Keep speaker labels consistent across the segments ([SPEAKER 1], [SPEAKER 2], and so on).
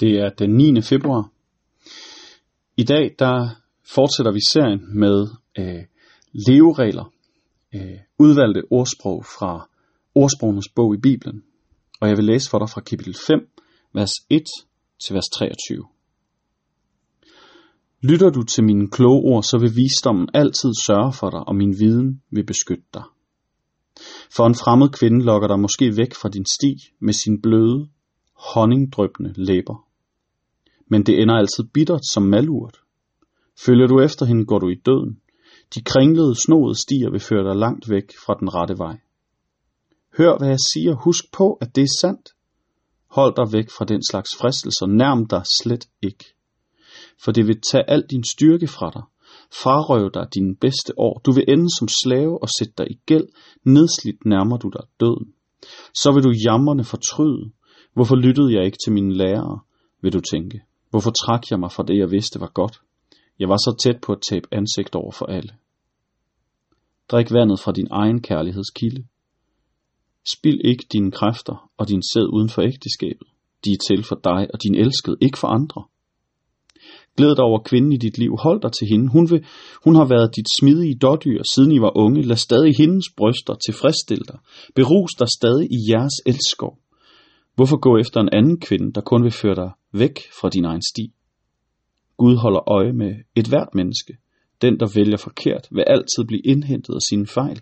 [SPEAKER 1] Det er den 9. februar. I dag der fortsætter vi serien med øh, leveregler, øh, udvalgte ordsprog fra ordsprogenes bog i Bibelen. Og jeg vil læse for dig fra kapitel 5, vers 1 til vers 23. Lytter du til mine kloge ord, så vil visdommen altid sørge for dig, og min viden vil beskytte dig. For en fremmed kvinde lokker dig måske væk fra din sti med sin bløde, honningdrøbende læber. Men det ender altid bittert som malurt. Følger du efter hende, går du i døden. De kringlede, snoede stier vil føre dig langt væk fra den rette vej. Hør, hvad jeg siger. Husk på, at det er sandt. Hold dig væk fra den slags fristelser. Nærm dig slet ikke. For det vil tage al din styrke fra dig. Frarøv dig dine bedste år. Du vil ende som slave og sætte dig i gæld. Nedslidt nærmer du dig døden. Så vil du jammerne fortryde. Hvorfor lyttede jeg ikke til mine lærere, vil du tænke. Hvorfor trak jeg mig fra det, jeg vidste var godt? Jeg var så tæt på at tabe ansigt over for alle. Drik vandet fra din egen kærlighedskilde. Spil ikke dine kræfter og din sæd uden for ægteskabet. De er til for dig og din elskede, ikke for andre. Glæd dig over kvinden i dit liv. Hold dig til hende. Hun, vil, hun har været dit smidige dårdyr, siden I var unge. Lad stadig hendes bryster tilfredsstille dig. Berus dig stadig i jeres elskov. Hvorfor gå efter en anden kvinde, der kun vil føre dig væk fra din egen sti? Gud holder øje med et hvert menneske. Den, der vælger forkert, vil altid blive indhentet af sine fejl.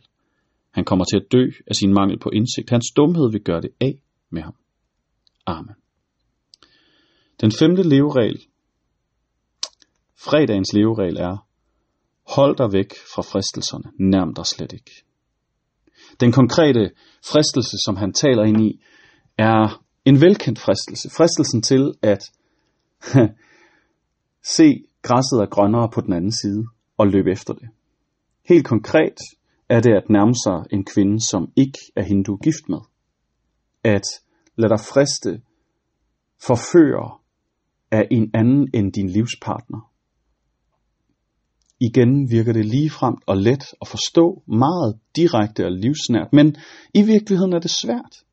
[SPEAKER 1] Han kommer til at dø af sin mangel på indsigt. Hans dumhed vil gøre det af med ham. Amen. Den femte leveregel, fredagens leveregel er, hold dig væk fra fristelserne, nærm dig slet ikke. Den konkrete fristelse, som han taler ind i, er en velkendt fristelse. Fristelsen til at se græsset er grønnere på den anden side og løbe efter det. Helt konkret er det at nærme sig en kvinde, som ikke er hende, du er gift med. At lade dig friste, forføre af en anden end din livspartner. Igen virker det ligefremt og let at forstå, meget direkte og livsnært, men i virkeligheden er det svært.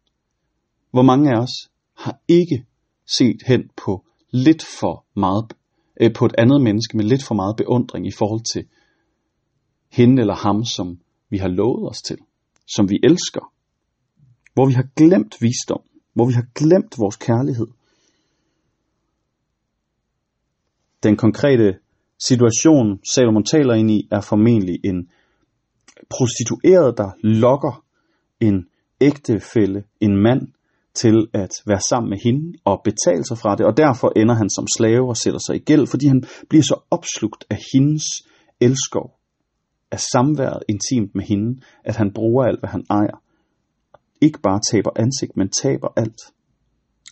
[SPEAKER 1] Hvor mange af os har ikke set hen på lidt for meget, øh, på et andet menneske med lidt for meget beundring i forhold til hende eller ham, som vi har lovet os til, som vi elsker, hvor vi har glemt visdom, hvor vi har glemt vores kærlighed. Den konkrete situation, Salomon taler ind i, er formentlig en prostitueret, der lokker en ægtefælle, en mand, til at være sammen med hende og betale sig fra det, og derfor ender han som slave og sætter sig i gæld, fordi han bliver så opslugt af hendes elskov, af samværet intimt med hende, at han bruger alt, hvad han ejer. Ikke bare taber ansigt, men taber alt.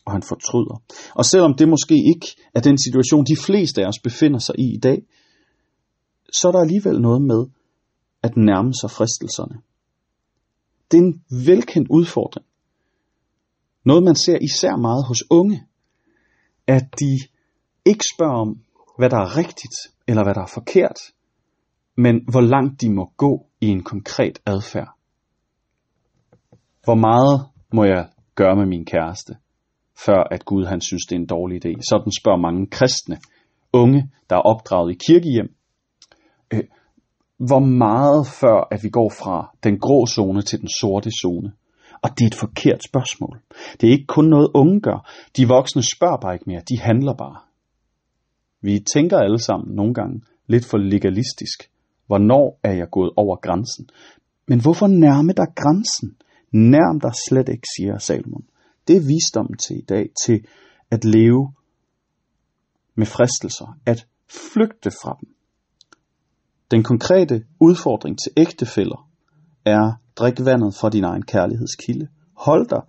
[SPEAKER 1] Og han fortryder. Og selvom det måske ikke er den situation, de fleste af os befinder sig i i dag, så er der alligevel noget med at nærme sig fristelserne. Det er en velkendt udfordring. Noget man ser især meget hos unge, at de ikke spørger om, hvad der er rigtigt eller hvad der er forkert, men hvor langt de må gå i en konkret adfærd. Hvor meget må jeg gøre med min kæreste, før at Gud han synes, det er en dårlig idé? Sådan spørger mange kristne, unge, der er opdraget i kirkehjem. Øh, hvor meget før at vi går fra den grå zone til den sorte zone? Og det er et forkert spørgsmål. Det er ikke kun noget unge gør. De voksne spørger bare ikke mere, de handler bare. Vi tænker alle sammen nogle gange lidt for legalistisk. Hvornår er jeg gået over grænsen? Men hvorfor nærme dig grænsen? Nærm dig slet ikke, siger Salomon. Det er visdommen til i dag, til at leve med fristelser, at flygte fra dem. Den konkrete udfordring til ægtefælder er Drik vandet fra din egen kærlighedskilde. Hold dig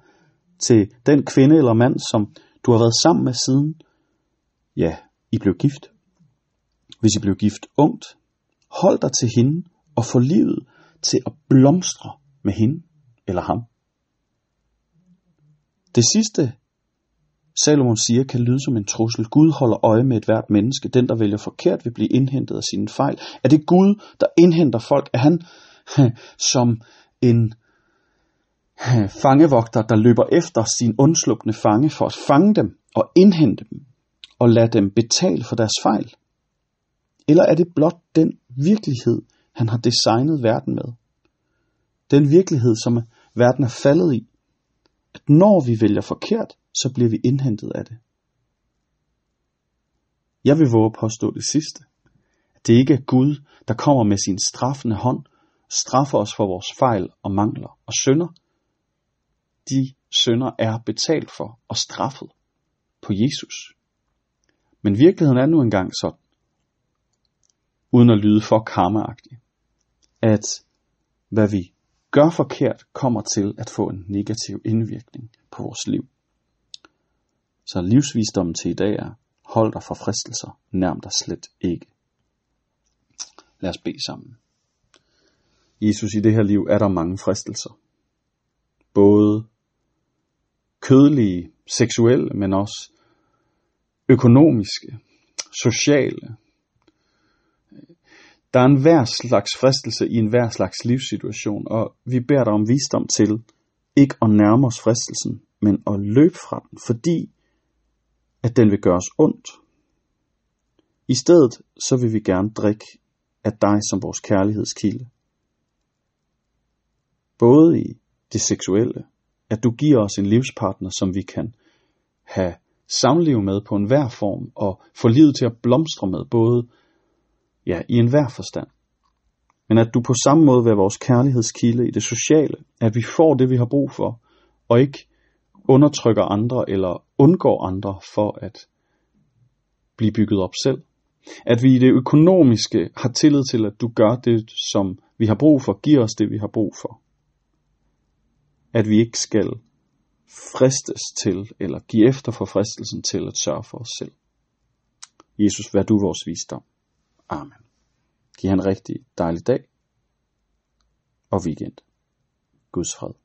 [SPEAKER 1] til den kvinde eller mand, som du har været sammen med siden, ja, I blev gift. Hvis I blev gift ungt, hold dig til hende og få livet til at blomstre med hende eller ham. Det sidste, Salomon siger, kan lyde som en trussel. Gud holder øje med et hvert menneske. Den, der vælger forkert, vil blive indhentet af sine fejl. Er det Gud, der indhenter folk? Er han som en øh, fangevogter, der løber efter sin undslupne fange for at fange dem og indhente dem. og lade dem betale for deres fejl? Eller er det blot den virkelighed, han har designet verden med? Den virkelighed, som verden er faldet i. At når vi vælger forkert, så bliver vi indhentet af det. Jeg vil våge at påstå det sidste. At det ikke er Gud, der kommer med sin straffende hånd, straffer os for vores fejl og mangler og synder. De synder er betalt for og straffet på Jesus. Men virkeligheden er nu engang sådan, uden at lyde for karmaagtig, at hvad vi gør forkert kommer til at få en negativ indvirkning på vores liv. Så livsvisdommen til i dag er, hold dig for fristelser, nærm dig slet ikke. Lad os bede sammen. Jesus, i det her liv er der mange fristelser. Både kødelige, seksuelle, men også økonomiske, sociale. Der er en hver slags fristelse i en hver slags livssituation, og vi beder dig om visdom til ikke at nærme os fristelsen, men at løbe fra den, fordi at den vil gøre os ondt. I stedet så vil vi gerne drikke af dig som vores kærlighedskilde. Både i det seksuelle, at du giver os en livspartner, som vi kan have samliv med på enhver form, og få livet til at blomstre med, både ja, i enhver forstand. Men at du på samme måde vil vores kærlighedskilde i det sociale, at vi får det, vi har brug for, og ikke undertrykker andre eller undgår andre for at blive bygget op selv. At vi i det økonomiske har tillid til, at du gør det, som vi har brug for, giver os det, vi har brug for. At vi ikke skal fristes til, eller give efter for fristelsen til at sørge for os selv. Jesus, vær du vores visdom. Amen. Giv han en rigtig dejlig dag og weekend. Guds fred.